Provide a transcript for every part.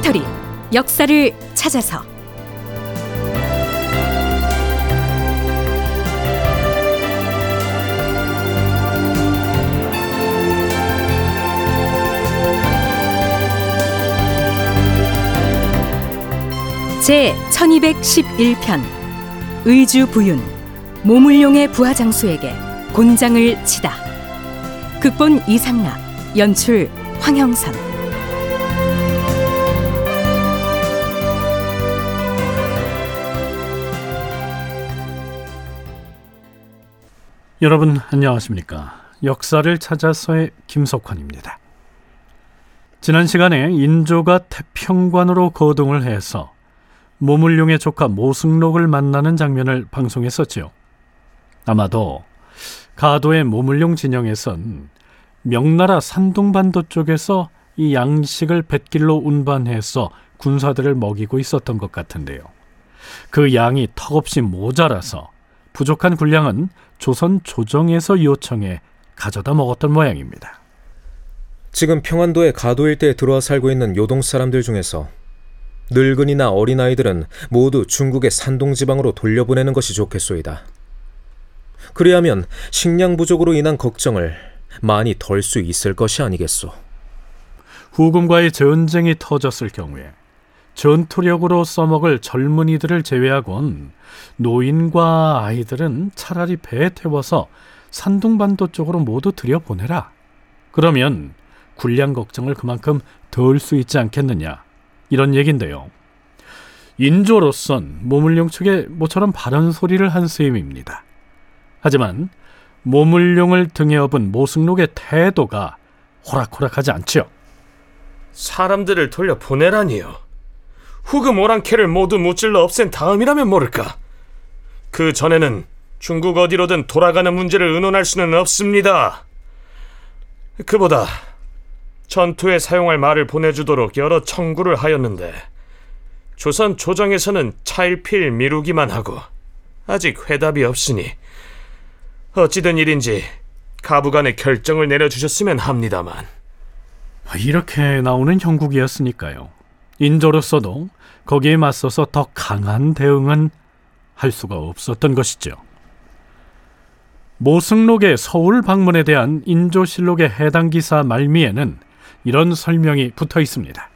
다큐멘터리 역사를 찾아서. 제 1211편 의주 부윤 모물룡의 부하장수에게 곤장을 치다. 극본 이상락 연출 황영선 여러분 안녕하십니까? 역사를 찾아서의 김석환입니다. 지난 시간에 인조가 태평관으로 거동을 해서 모물룡의 조카 모승록을 만나는 장면을 방송했었지요. 아마도 가도의 모물룡 진영에선 명나라 산둥반도 쪽에서 이 양식을 뱃길로 운반해서 군사들을 먹이고 있었던 것 같은데요. 그 양이 턱없이 모자라서 부족한 군량은 조선 조정에서 요청해 가져다 먹었던 모양입니다. 지금 평안도의 가도 일대에 들어와 살고 있는 요동 사람들 중에서 늙은이나 어린아이들은 모두 중국의 산동 지방으로 돌려보내는 것이 좋겠소이다. 그리하면 식량 부족으로 인한 걱정을 많이 덜 수 있을 것이 아니겠소. 후금과의 전쟁이 터졌을 경우에 전투력으로 써먹을 젊은이들을 제외하곤 노인과 아이들은 차라리 배에 태워서 산둥반도 쪽으로 모두 들여보내라. 그러면 군량 걱정을 그만큼 덜 수 있지 않겠느냐. 이런 얘긴데요. 인조로선 모물룡 측에 모처럼 바른 소리를 한 셈입니다. 하지만 모물룡을 등에 업은 모승록의 태도가 호락호락하지 않지요. 사람들을 돌려 보내라니요. 후금 오랑캐를 모두 무찔러 없앤 다음이라면 모를까. 그 전에는 중국 어디로든 돌아가는 문제를 의논할 수는 없습니다. 그보다 전투에 사용할 말을 보내주도록 여러 청구를 하였는데 조선 조정에서는 차일필 미루기만 하고 아직 회답이 없으니 어찌된 일인지 가부간의 결정을 내려주셨으면 합니다만. 이렇게 나오는 형국이었으니까요. 인조로서도 거기에 맞서서 더 강한 대응은 할 수가 없었던 것이죠. 모승록의 서울 방문에 대한 인조실록의 해당 기사 말미에는 이런 설명이 붙어 있습니다.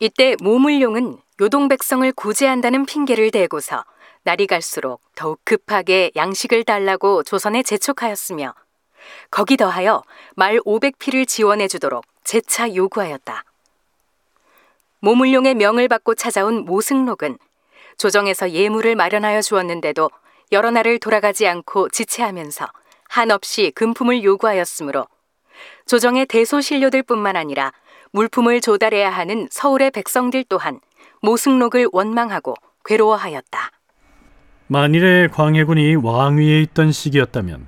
이때 모물룡은 요동 백성을 구제한다는 핑계를 대고서 날이 갈수록 더욱 급하게 양식을 달라고 조선에 재촉하였으며 거기 더하여 말 500피를 지원해 주도록 재차 요구하였다. 모물룡의 명을 받고 찾아온 모승록은 조정에서 예물을 마련하여 주었는데도 여러 날을 돌아가지 않고 지체하면서 한없이 금품을 요구하였으므로 조정의 대소신료들뿐만 아니라 물품을 조달해야 하는 서울의 백성들 또한 모승록을 원망하고 괴로워하였다. 만일에 광해군이 왕위에 있던 시기였다면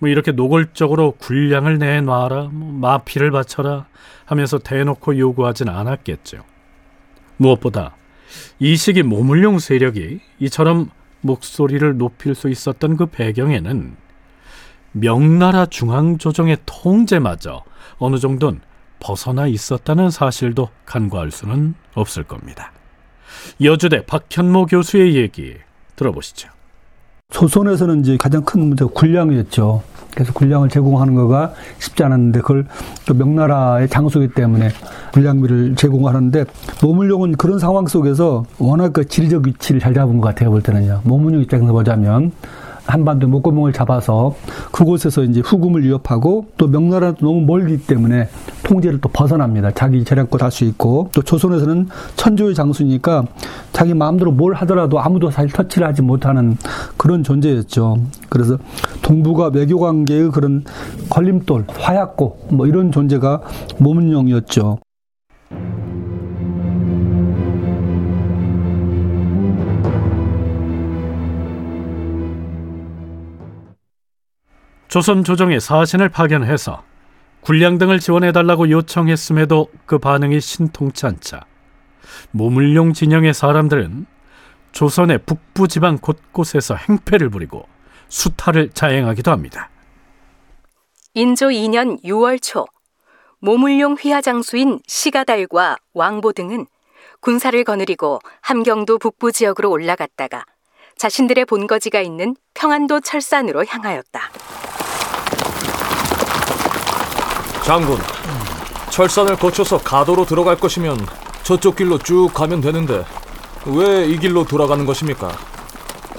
뭐 이렇게 노골적으로 군량을 내놔라, 뭐 마피를 바쳐라 하면서 대놓고 요구하진 않았겠죠. 무엇보다 이 시기 모물룡 세력이 이처럼 목소리를 높일 수 있었던 그 배경에는 명나라 중앙조정의 통제마저 어느 정도는 벗어나 있었다는 사실도 간과할 수는 없을 겁니다. 여주대 박현모 교수의 얘기 들어보시죠. 조선에서는 이제 가장 큰 문제가 군량이었죠. 그래서 군량을 제공하는 거가 쉽지 않았는데 그걸 또 명나라의 장소이기 때문에 군량비를 제공하는데 모물룡은 그런 상황 속에서 워낙 그 지리적 위치를 잘 잡은 것 같아요 볼 때는요. 모물룡 입장에서 보자면 한반도 목구멍을 잡아서 그곳에서 이제 후금을 위협하고 또 명나라도 너무 멀기 때문에 통제를 또 벗어납니다. 자기 재량껏 할 수 있고 또 조선에서는 천조의 장수니까 자기 마음대로 뭘 하더라도 아무도 사실 터치를 하지 못하는 그런 존재였죠. 그래서 동북아 외교 관계의 그런 걸림돌, 화약고 뭐 이런 존재가 모문용이었죠. 조선 조정의 사신을 파견해서 군량 등을 지원해달라고 요청했음에도 그 반응이 신통치 않자 모물룡 진영의 사람들은 조선의 북부 지방 곳곳에서 행패를 부리고 수탈을 자행하기도 합니다. 인조 2년 6월 초 모물룡 휘하장수인 시가달과 왕보 등은 군사를 거느리고 함경도 북부 지역으로 올라갔다가 자신들의 본거지가 있는 평안도 철산으로 향하였다. 장군, 철산을 거쳐서 가도로 들어갈 것이면 저쪽 길로 쭉 가면 되는데 왜 이 길로 돌아가는 것입니까?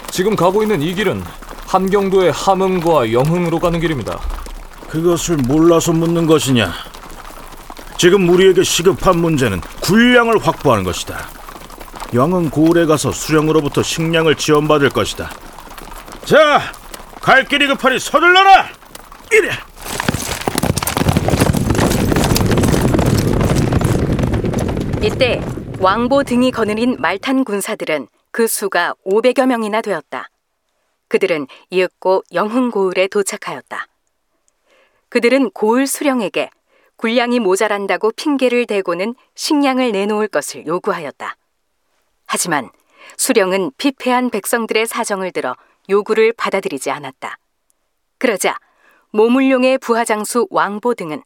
지금 가고 있는 이 길은 함경도의 함흥과 영흥으로 가는 길입니다. 그것을 몰라서 묻는 것이냐? 지금 우리에게 시급한 문제는 군량을 확보하는 것이다. 영은 고을에 가서 수령으로부터 식량을 지원받을 것이다. 자, 갈 길이 급하니 서둘러라! 이래! 이때 왕보 등이 거느린 말탄 군사들은 그 수가 500여 명이나 되었다. 그들은 이윽고 영흥고을에 도착하였다. 그들은 고을 수령에게 군량이 모자란다고 핑계를 대고는 식량을 내놓을 것을 요구하였다. 하지만 수령은 피폐한 백성들의 사정을 들어 요구를 받아들이지 않았다. 그러자 모물룡의 부하장수 왕보 등은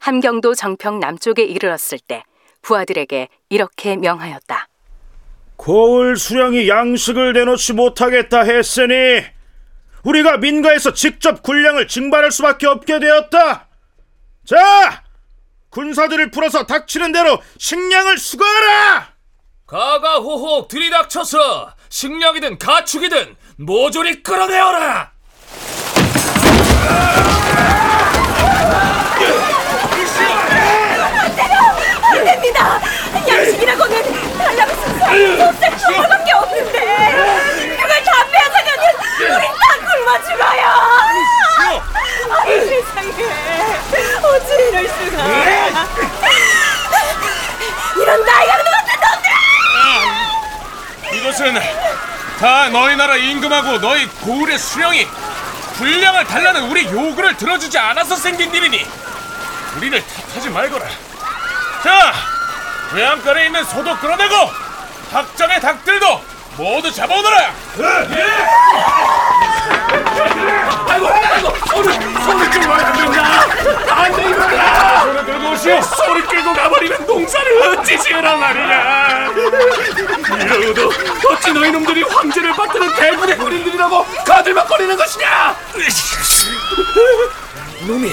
함경도 정평 남쪽에 이르렀을 때 부하들에게 이렇게 명하였다. 고을 수령이 양식을 내놓지 못하겠다 했으니 우리가 민가에서 직접 군량을 징발할 수밖에 없게 되었다. 자, 군사들을 풀어서 닥치는 대로 식량을 수거하라. 가가호호 들이닥쳐서 식량이든 가축이든 모조리 끌어내어라! 됩니다. 양식이라고는 달라고 순수한 소세 주문밖에 없는데 그걸 다 빼앗아가면 우리 다 굶어 죽어요. 아니 세상에 어찌 이럴 수가? 이런 나이가 같은 놈들! 이것은 다 너희 나라 임금하고 너희 고을의 수령이 분량을 달라는 우리 요구를 들어주지 않아서 생긴 일이니 우리를 탓하지 말거라. 자, 외양간에 있는 소도 끌어내고 학장의 닭들도 모두 잡아오너라. 아이고, 아이고, 소리, 소리 끌고 안 된다. 안 된다. 오시오. 소리 끌고 가버리면 농사를 어찌 지으란 말이냐. 이러고도 어찌 너희 놈들이 황제를 받드는 대군의 군인들이라고 가들막거리는 것이냐? 놈이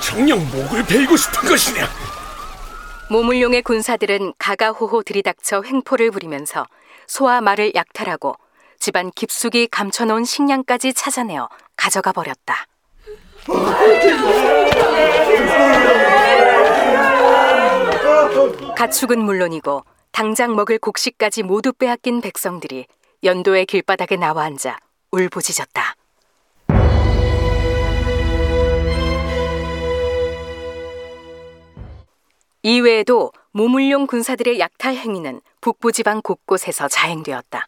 정녕 목을 베이고 싶은 것이냐? 모물룡의 군사들은 가가호호 들이닥쳐 횡포를 부리면서 소와 말을 약탈하고 집안 깊숙이 감춰놓은 식량까지 찾아내어 가져가 버렸다. 가축은 물론이고 당장 먹을 곡식까지 모두 빼앗긴 백성들이 연도의 길바닥에 나와 앉아 울부짖었다. 이외에도 모물룡 군사들의 약탈 행위는 북부 지방 곳곳에서 자행되었다.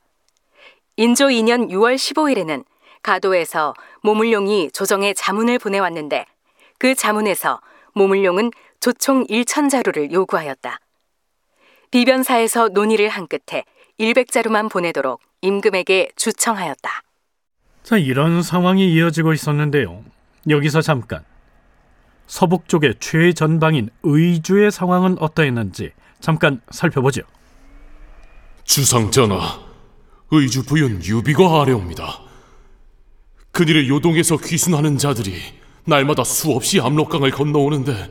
인조 2년 6월 15일에는 가도에서 모물룡이 조정에 자문을 보내왔는데 그 자문에서 모물룡은 조총 1천 자루를 요구하였다. 비변사에서 논의를 한 끝에 100자루만 보내도록 임금에게 주청하였다. 자, 이런 상황이 이어지고 있었는데요. 여기서 잠깐 서북 쪽의 최전방인 의주의 상황은 어떠했는지 잠깐 살펴보죠. 주상 전하, 의주 부윤 유비가 아래옵니다. 그들의 요동에서 귀순하는 자들이 날마다 수없이 압록강을 건너오는데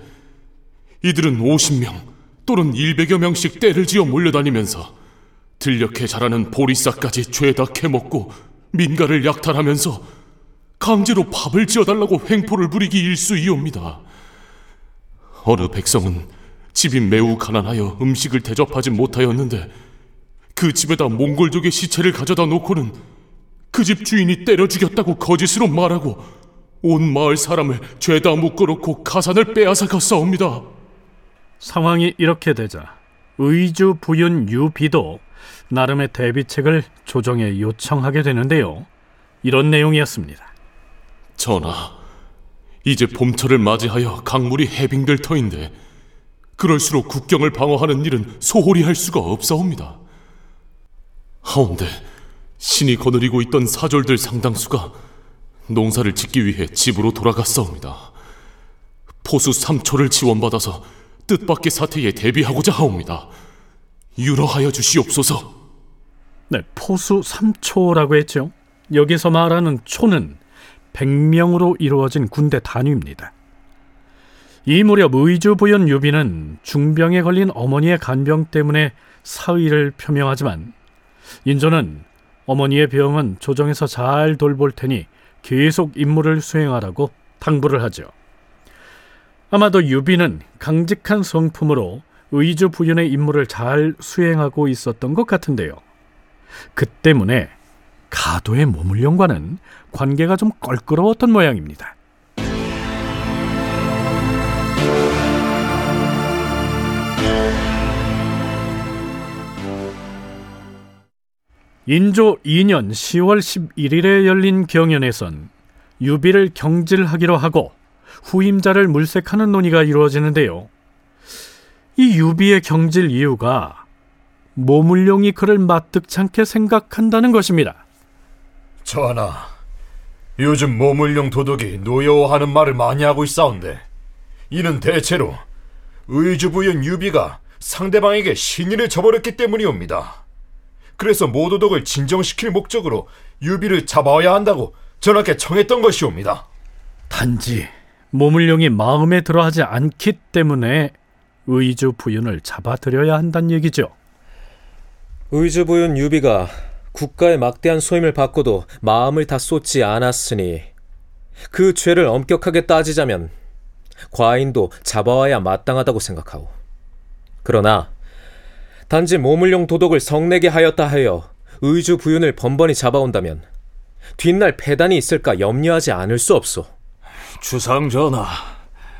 이들은 50명 또는 100여 명씩 떼를 지어 몰려다니면서 들녘에 자라는 보리싹까지 죄다 캐먹고 민가를 약탈하면서 강제로 밥을 지어달라고 횡포를 부리기 일쑤이옵니다. 어느 백성은 집이 매우 가난하여 음식을 대접하지 못하였는데 그 집에다 몽골족의 시체를 가져다 놓고는 그 집 주인이 때려 죽였다고 거짓으로 말하고 온 마을 사람을 죄다 묶어놓고 가산을 빼앗아 갔사옵니다. 상황이 이렇게 되자 의주 부윤 유비도 나름의 대비책을 조정에 요청하게 되는데요. 이런 내용이었습니다. 전하, 이제 봄철을 맞이하여 강물이 해빙될 터인데 그럴수록 국경을 방어하는 일은 소홀히 할 수가 없사옵니다. 하온데 신이 거느리고 있던 사졸들 상당수가 농사를 짓기 위해 집으로 돌아갔사옵니다. 포수 3초를 지원받아서 뜻밖의 사태에 대비하고자 하옵니다. 윤허하여 주시옵소서. 네, 포수 3초라고 했죠. 여기서 말하는 초는 100명으로 이루어진 군대 단위입니다. 이 무렵 의주 부윤 유비는 중병에 걸린 어머니의 간병 때문에 사의를 표명하지만 인조는 어머니의 병은 조정에서 잘 돌볼 테니 계속 임무를 수행하라고 당부를 하죠. 아마도 유비는 강직한 성품으로 의주 부윤의 임무를 잘 수행하고 있었던 것 같은데요. 그 때문에 가도의 모문룡과는 관계가 좀 껄끄러웠던 모양입니다. 인조 2년 10월 11일에 열린 경연에선 유비를 경질하기로 하고 후임자를 물색하는 논의가 이루어지는데요. 이 유비의 경질 이유가 모물룡이 그를 마뜩찮게 생각한다는 것입니다. 전하, 요즘 모물룡 도덕이 노여워하는 말을 많이 하고 있사온데 이는 대체로 의주부연 유비가 상대방에게 신의를 저버렸기 때문이옵니다. 그래서 모도덕을 진정시킬 목적으로 유비를 잡아야 한다고 전하께 청했던 것이옵니다. 단지 모물룡이 마음에 들어하지 않기 때문에 의주 부윤을 잡아들여야 한다는 얘기죠. 의주 부윤 유비가 국가의 막대한 소임을 받고도 마음을 다 쏟지 않았으니 그 죄를 엄격하게 따지자면 과인도 잡아와야 마땅하다고 생각하오. 그러나 단지 모문룡 도독을 성내게 하였다 하여 의주 부윤을 번번이 잡아온다면 뒷날 폐단이 있을까 염려하지 않을 수 없소. 주상 전하,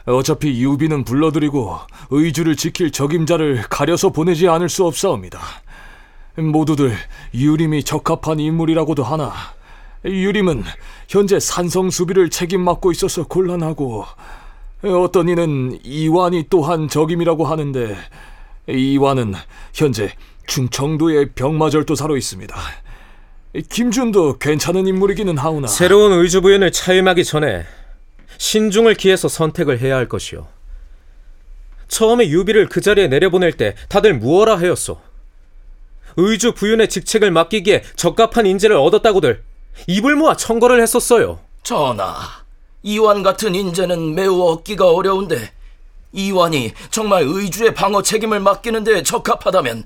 어차피 유비는 불러들이고 의주를 지킬 적임자를 가려서 보내지 않을 수 없사옵니다. 모두들 유림이 적합한 인물이라고도 하나 유림은 현재 산성 수비를 책임 맡고 있어서 곤란하고 어떤 이는 이완이 또한 적임이라고 하는데 이완은 현재 충청도의 병마절도사로 있습니다. 김준도 괜찮은 인물이기는 하오나 새로운 의주부연을 차임하기 전에 신중을 기해서 선택을 해야 할 것이오. 처음에 유비를 그 자리에 내려보낼 때 다들 무어라 하였소. 의주 부윤의 직책을 맡기기에 적합한 인재를 얻었다고들 입을 모아 청거를 했었어요. 전하, 이완 같은 인재는 매우 얻기가 어려운데 이완이 정말 의주의 방어 책임을 맡기는 데 적합하다면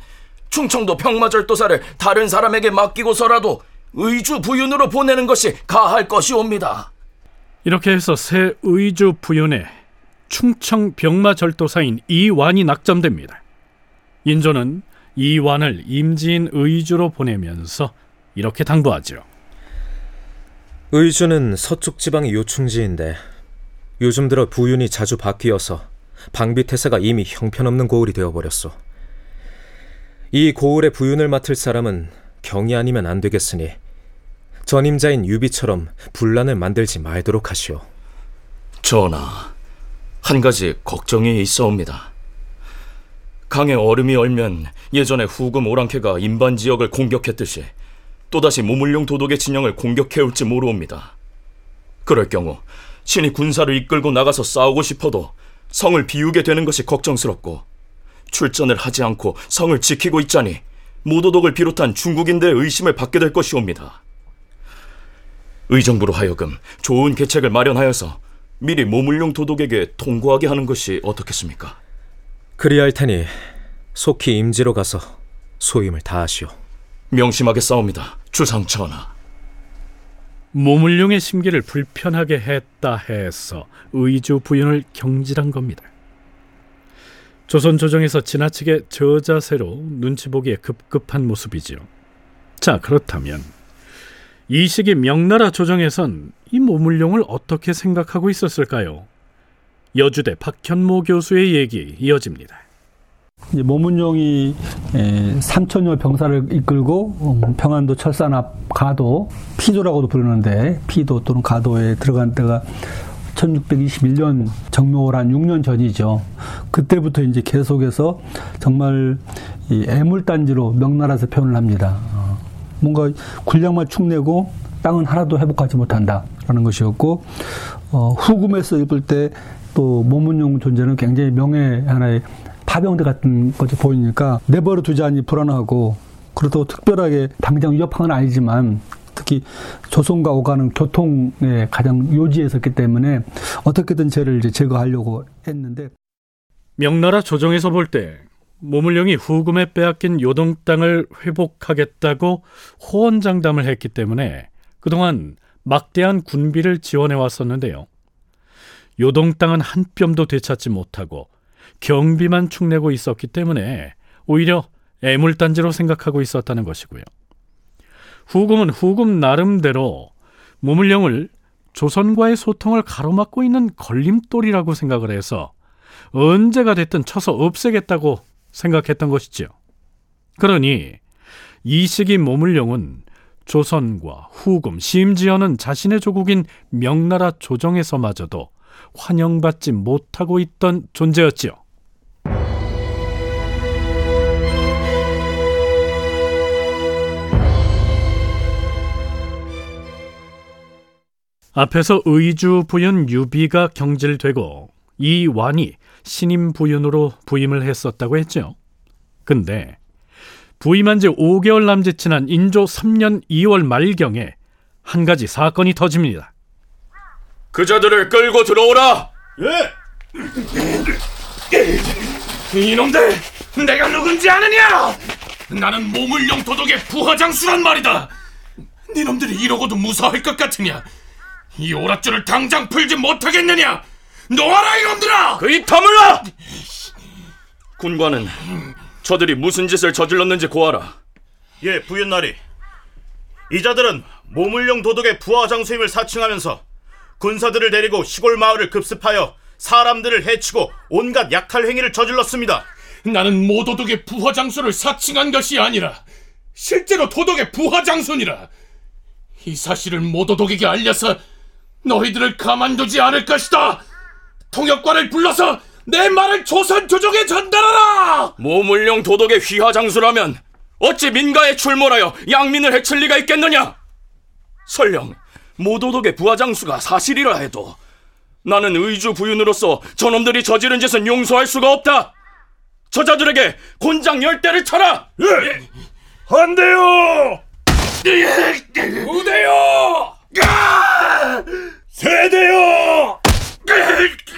충청도 평마절도사를 다른 사람에게 맡기고서라도 의주 부윤으로 보내는 것이 가할 것이옵니다. 이렇게 해서 새 의주 부윤에 충청 병마절도사인 이완이 낙점됩니다. 인조는 이완을 임지인 의주로 보내면서 이렇게 당부하죠. 의주는 서쪽 지방의 요충지인데 요즘 들어 부윤이 자주 바뀌어서 방비태세가 이미 형편없는 고을이 되어버렸소. 이 고을의 부윤을 맡을 사람은 경이 아니면 안 되겠으니 전임자인 유비처럼 분란을 만들지 말도록 하시오. 전하, 한 가지 걱정이 있어옵니다. 강에 얼음이 얼면 예전에 후금 오랑캐가 인반 지역을 공격했듯이 또다시 모물룡 도독의 진영을 공격해올지 모르옵니다. 그럴 경우 신이 군사를 이끌고 나가서 싸우고 싶어도 성을 비우게 되는 것이 걱정스럽고 출전을 하지 않고 성을 지키고 있자니 모도독을 비롯한 중국인들의 의심을 받게 될 것이옵니다. 의정부로 하여금 좋은 계책을 마련하여서 미리 모물룡 도독에게 통고하게 하는 것이 어떻겠습니까? 그리 할 테니 속히 임지로 가서 소임을 다하시오. 명심하게 싸웁니다. 주상 전하. 모물룡의 심기를 불편하게 했다 해서 의주 부인을 경질한 겁니다. 조선 조정에서 지나치게 저자세로 눈치 보기에 급급한 모습이지요. 자, 그렇다면 이 시기 명나라 조정에선 이 모물룡을 어떻게 생각하고 있었을까요? 여주대 박현모 교수의 얘기 이어집니다. 이제 모문용이 삼천여 병사를 이끌고 음, 평안도 철산 앞 가도 피도라고도 부르는데 피도 또는 가도에 들어간 때가 1621년 정묘월 한 6년 전이죠. 그때부터 이제 계속해서 정말 이 애물단지로 명나라에서 표현을 합니다. 어, 뭔가 군량만 축내고 땅은 하나도 회복하지 못한다라는 것이었고 어, 후금에서 입을 때 또 모문용 존재는 굉장히 명예 하나의 파병대 같은 것이 보이니까 내버려 두자니 불안하고 그렇다고 특별하게 당장 위협한 건 아니지만 특히 조선과 오가는 교통에 가장 요지에 섰기 때문에 어떻게든 쟤를 이제 제거하려고 했는데. 명나라 조정에서 볼때 모물령이 후금에 빼앗긴 요동 땅을 회복하겠다고 호언장담을 했기 때문에 그동안 막대한 군비를 지원해 왔었는데요. 요동 땅은 한 뼘도 되찾지 못하고 경비만 축내고 있었기 때문에 오히려 애물단지로 생각하고 있었다는 것이고요. 후금은 후금 나름대로 모물령을 조선과의 소통을 가로막고 있는 걸림돌이라고 생각을 해서 언제가 됐든 쳐서 없애겠다고 생각했던 것이죠. 그러니 이 시기 모물령은 조선과 후금, 심지어는 자신의 조국인 명나라 조정에서마저도 환영받지 못하고 있던 존재였지요. 앞에서 의주 부윤 유비가 경질되고 이 완이 신임 부윤으로 부임을 했었다고 했죠. 근데 부임한 지 5개월 남짓 지난 인조 3년 2월 말경에 한 가지 사건이 터집니다. 그자들을 끌고 들어오라. 예! 이놈들, 내가 누군지 아느냐? 나는 모물령 도덕의 부하장수란 말이다. 니놈들이 이러고도 무사할 것 같으냐? 이 오랏줄을 당장 풀지 못하겠느냐? 놓아라 이놈들아! 그 입 다물라! 군관은 저들이 무슨 짓을 저질렀는지 고하라. 예, 부윤나리. 이자들은 모물령 도덕의 부하 장수임을 사칭하면서 군사들을 데리고 시골 마을을 급습하여 사람들을 해치고 온갖 약탈 행위를 저질렀습니다. 나는 모도덕의 부하장수를 사칭한 것이 아니라 실제로 도덕의 부하장수니라. 이 사실을 모도덕에게 알려서 너희들을 가만두지 않을 것이다. 통역관을 불러서 내 말을 조선 조정에 전달하라. 모물령 도덕의 휘하장수라면 어찌 민가에 출몰하여 양민을 해칠 리가 있겠느냐? 설령 모도덕의 부하장수가 사실이라 해도 나는 의주 부윤으로서 저놈들이 저지른 짓은 용서할 수가 없다. 저자들에게 곤장 열대를 쳐라. 예! 안 돼요! 우대요! 세대요!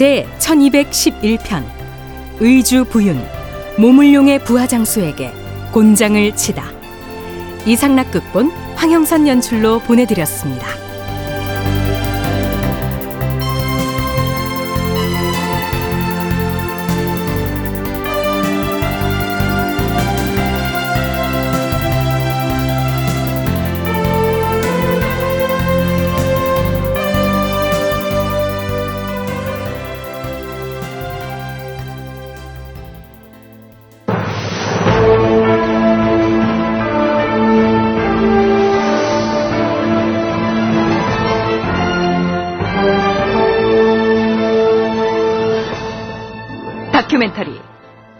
제 1211편 의주 부윤 모물룡의 부하장수에게 곤장을 치다 이상락 극본 황영선 연출로 보내드렸습니다.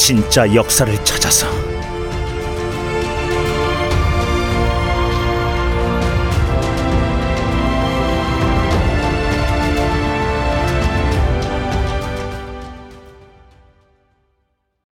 진짜 역사를 찾아서